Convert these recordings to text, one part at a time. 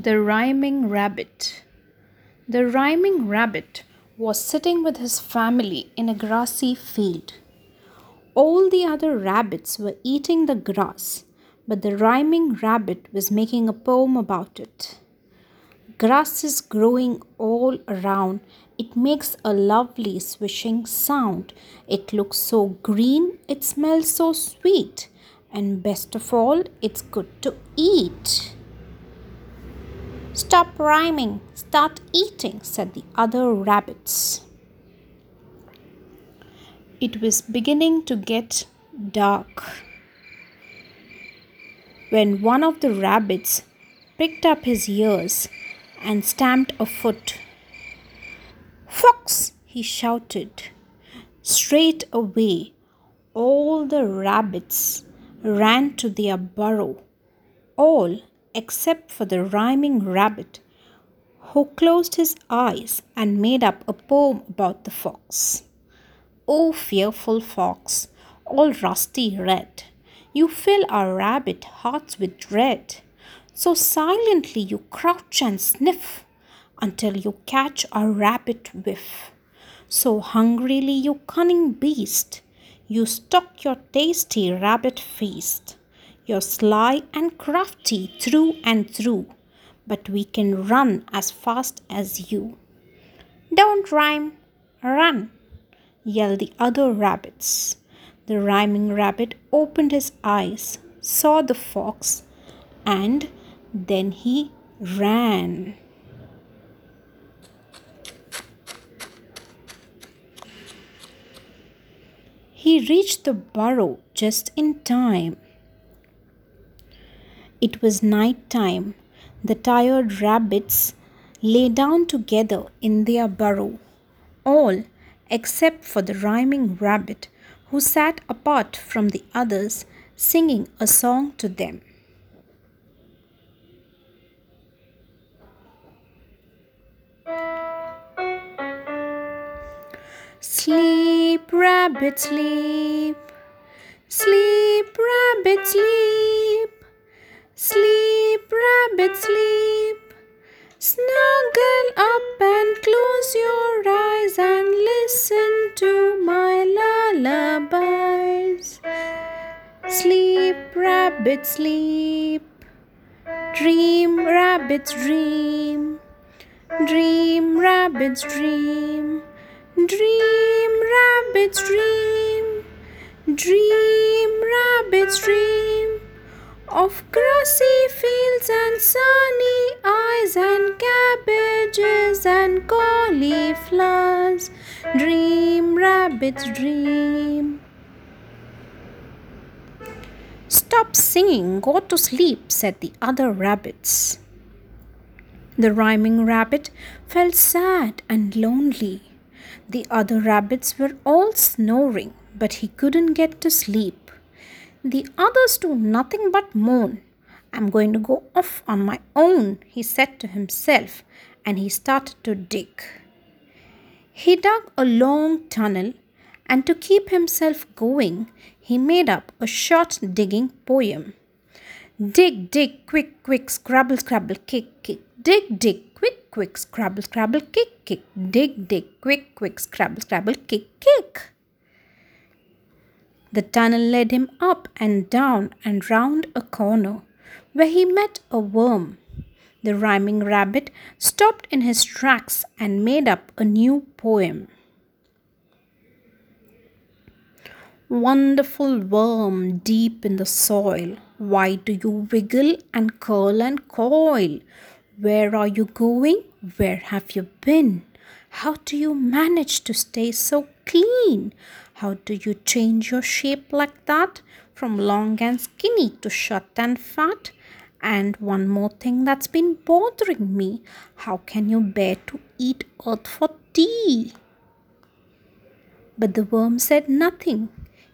The Rhyming Rabbit The Rhyming Rabbit was sitting with his family in a grassy field. All the other rabbits were eating the grass, but the Rhyming Rabbit was making a poem about it. Grass is growing all around. It makes a lovely swishing sound. It looks so green, it smells so sweet, and best of all, it's good to eat. Stop rhyming, start eating, said the other rabbits. It was beginning to get dark when one of the rabbits picked up his ears and stamped a foot. Fox! he shouted. Straight away, all the rabbits ran to their burrow, all except for the rhyming rabbit, who closed his eyes and made up a poem about the fox. O fearful fox, all rusty red, you fill our rabbit hearts with dread. So silently you crouch and sniff until you catch a rabbit whiff. So hungrily, you cunning beast, you stalk your tasty rabbit feast. You're sly and crafty through and through, but we can run as fast as you. Don't rhyme, run, yelled the other rabbits. The rhyming rabbit opened his eyes, saw the fox, and then he ran. He reached the burrow just in time. It was night time. The tired rabbits lay down together in their burrow, all except for the rhyming rabbit, who sat apart from the others, singing a song to them. Sleep, rabbit, sleep. Sleep, rabbit, sleep. Rabbit, sleep. Dream, rabbits, dream. Dream, rabbits, dream. Dream, rabbits, dream. Dream, rabbits, dream of grassy fields and sunny eyes and cabbages and cauliflowers. Dream, rabbits, dream. Stop singing, go to sleep, said the other rabbits. The rhyming rabbit felt sad and lonely. The other rabbits were all snoring, but he couldn't get to sleep. The others do nothing but moan. I'm going to go off on my own, he said to himself, and he started to dig. He dug a long tunnel, and to keep himself going, he made up a short digging poem. Dig, dig, quick, quick, scrabble, scrabble, kick, kick. Dig, dig, quick, quick, scrabble, scrabble, kick, kick. Dig, dig, quick, quick, scrabble, scrabble, kick, kick. The tunnel led him up and down and round a corner, where he met a worm. The rhyming rabbit stopped in his tracks and made up a new poem. Wonderful worm deep in the soil, why do you wiggle and curl and coil? Where are you going? Where have you been? How do you manage to stay so clean? How do you change your shape like that? From long and skinny to short and fat? And one more thing that's been bothering me how can you bear to eat earth for tea? But the worm said nothing.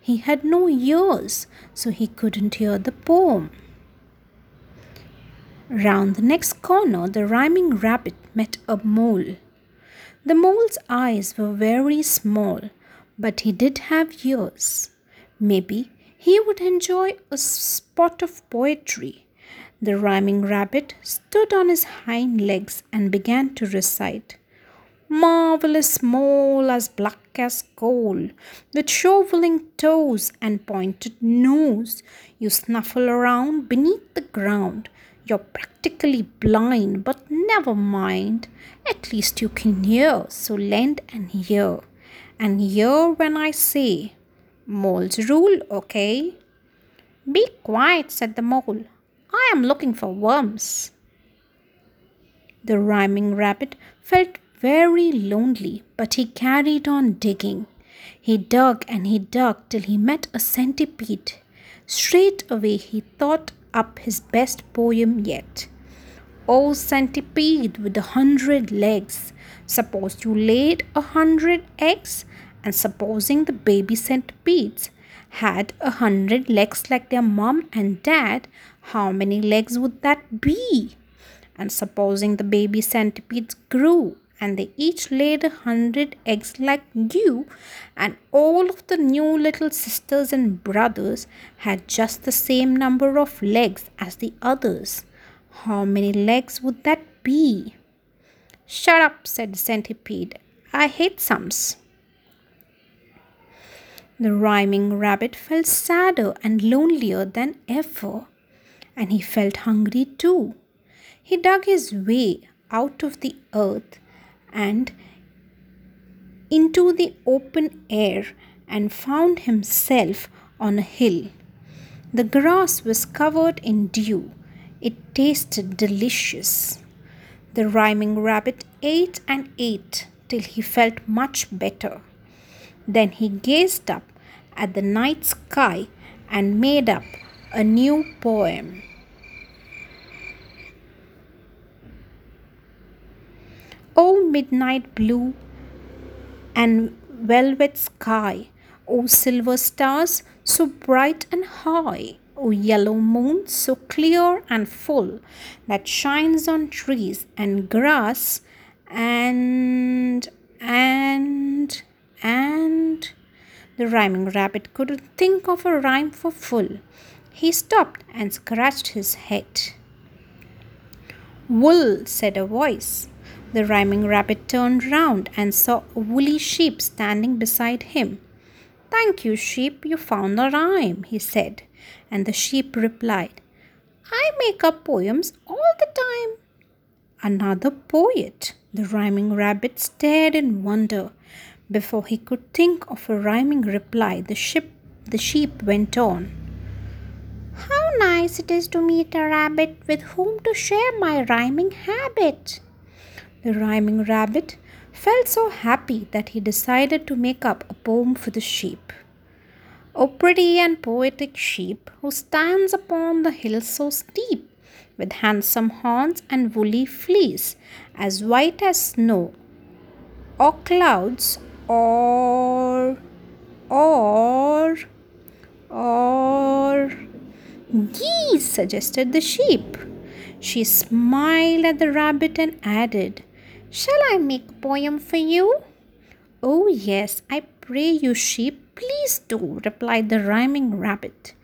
He had no ears, so he couldn't hear the poem. Round the next corner, the rhyming rabbit met a mole. The mole's eyes were very small, but he did have ears. Maybe he would enjoy a spot of poetry. The rhyming rabbit stood on his hind legs and began to recite. Marvelous mole as black as coal, with shoveling toes and pointed nose, you snuffle around beneath the ground. You're practically blind, but never mind. At least you can hear, so lend an ear. And hear when I say, Mole's rule, okay? Be quiet, said the mole. I am looking for worms. The rhyming rabbit felt very lonely, but he carried on digging. He dug and he dug till he met a centipede. Straight away he thought up his best poem yet. O centipede with a hundred legs, suppose you laid a hundred eggs, and supposing the baby centipedes had a hundred legs like their mom and dad, how many legs would that be? And supposing the baby centipedes grew and they each laid a hundred eggs like you, and all of the new little sisters and brothers had just the same number of legs as the others. How many legs would that be? Shut up, said the centipede. I hate sums. The rhyming rabbit felt sadder and lonelier than ever, and he felt hungry too. He dug his way out of the earth and into the open air and found himself on a hill. The grass was covered in dew. It tasted delicious. The rhyming rabbit ate and ate till he felt much better. Then he gazed up at the night sky and made up a new poem. O midnight blue and velvet sky, O silver stars so bright and high, O yellow moon so clear and full that shines on trees and grass and and and the rhyming rabbit couldn't think of a rhyme for full. He stopped and scratched his head. Wool, said a voice. The rhyming rabbit turned round and saw a woolly sheep standing beside him. Thank you, sheep, you found the rhyme, he said. And the sheep replied, I make up poems all the time. Another poet. The rhyming rabbit stared in wonder. Before he could think of a rhyming reply, the sheep, the sheep went on. How nice it is to meet a rabbit with whom to share my rhyming habit. The rhyming rabbit felt so happy that he decided to make up a poem for the sheep. O pretty and poetic sheep, who stands upon the hill so steep, with handsome horns and woolly fleece, as white as snow, or clouds, or, or, or, geese, suggested the sheep. She smiled at the rabbit and added, Shall I make a poem for you? Oh, yes, I pray you, sheep, please do, replied the rhyming rabbit.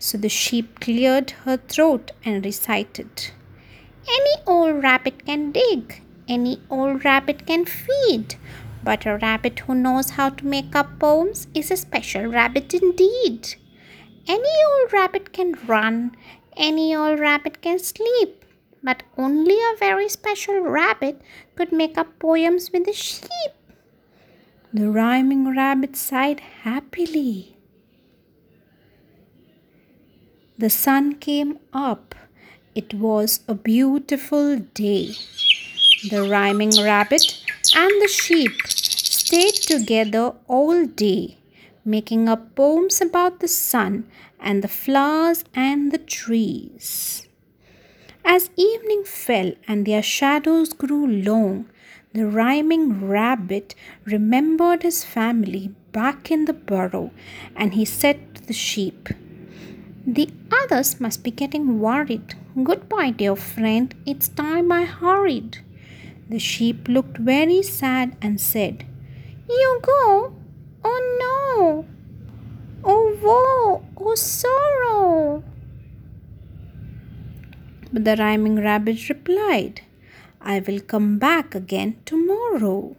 So the sheep cleared her throat and recited Any old rabbit can dig, any old rabbit can feed, but a rabbit who knows how to make up poems is a special rabbit indeed. Any old rabbit can run, any old rabbit can sleep, but only a very special rabbit could make up poems with the sheep. The rhyming rabbit sighed happily. The sun came up. It was a beautiful day. The rhyming rabbit and the sheep stayed together all day, making up poems about the sun and the flowers and the trees. As evening fell and their shadows grew long, the rhyming rabbit remembered his family back in the burrow and he said to the sheep, The others must be getting worried. Goodbye, dear friend. It's time I hurried. The sheep looked very sad and said, You go? Oh no! Oh woe! Oh sorrow! But the rhyming rabbit replied, I will come back again tomorrow.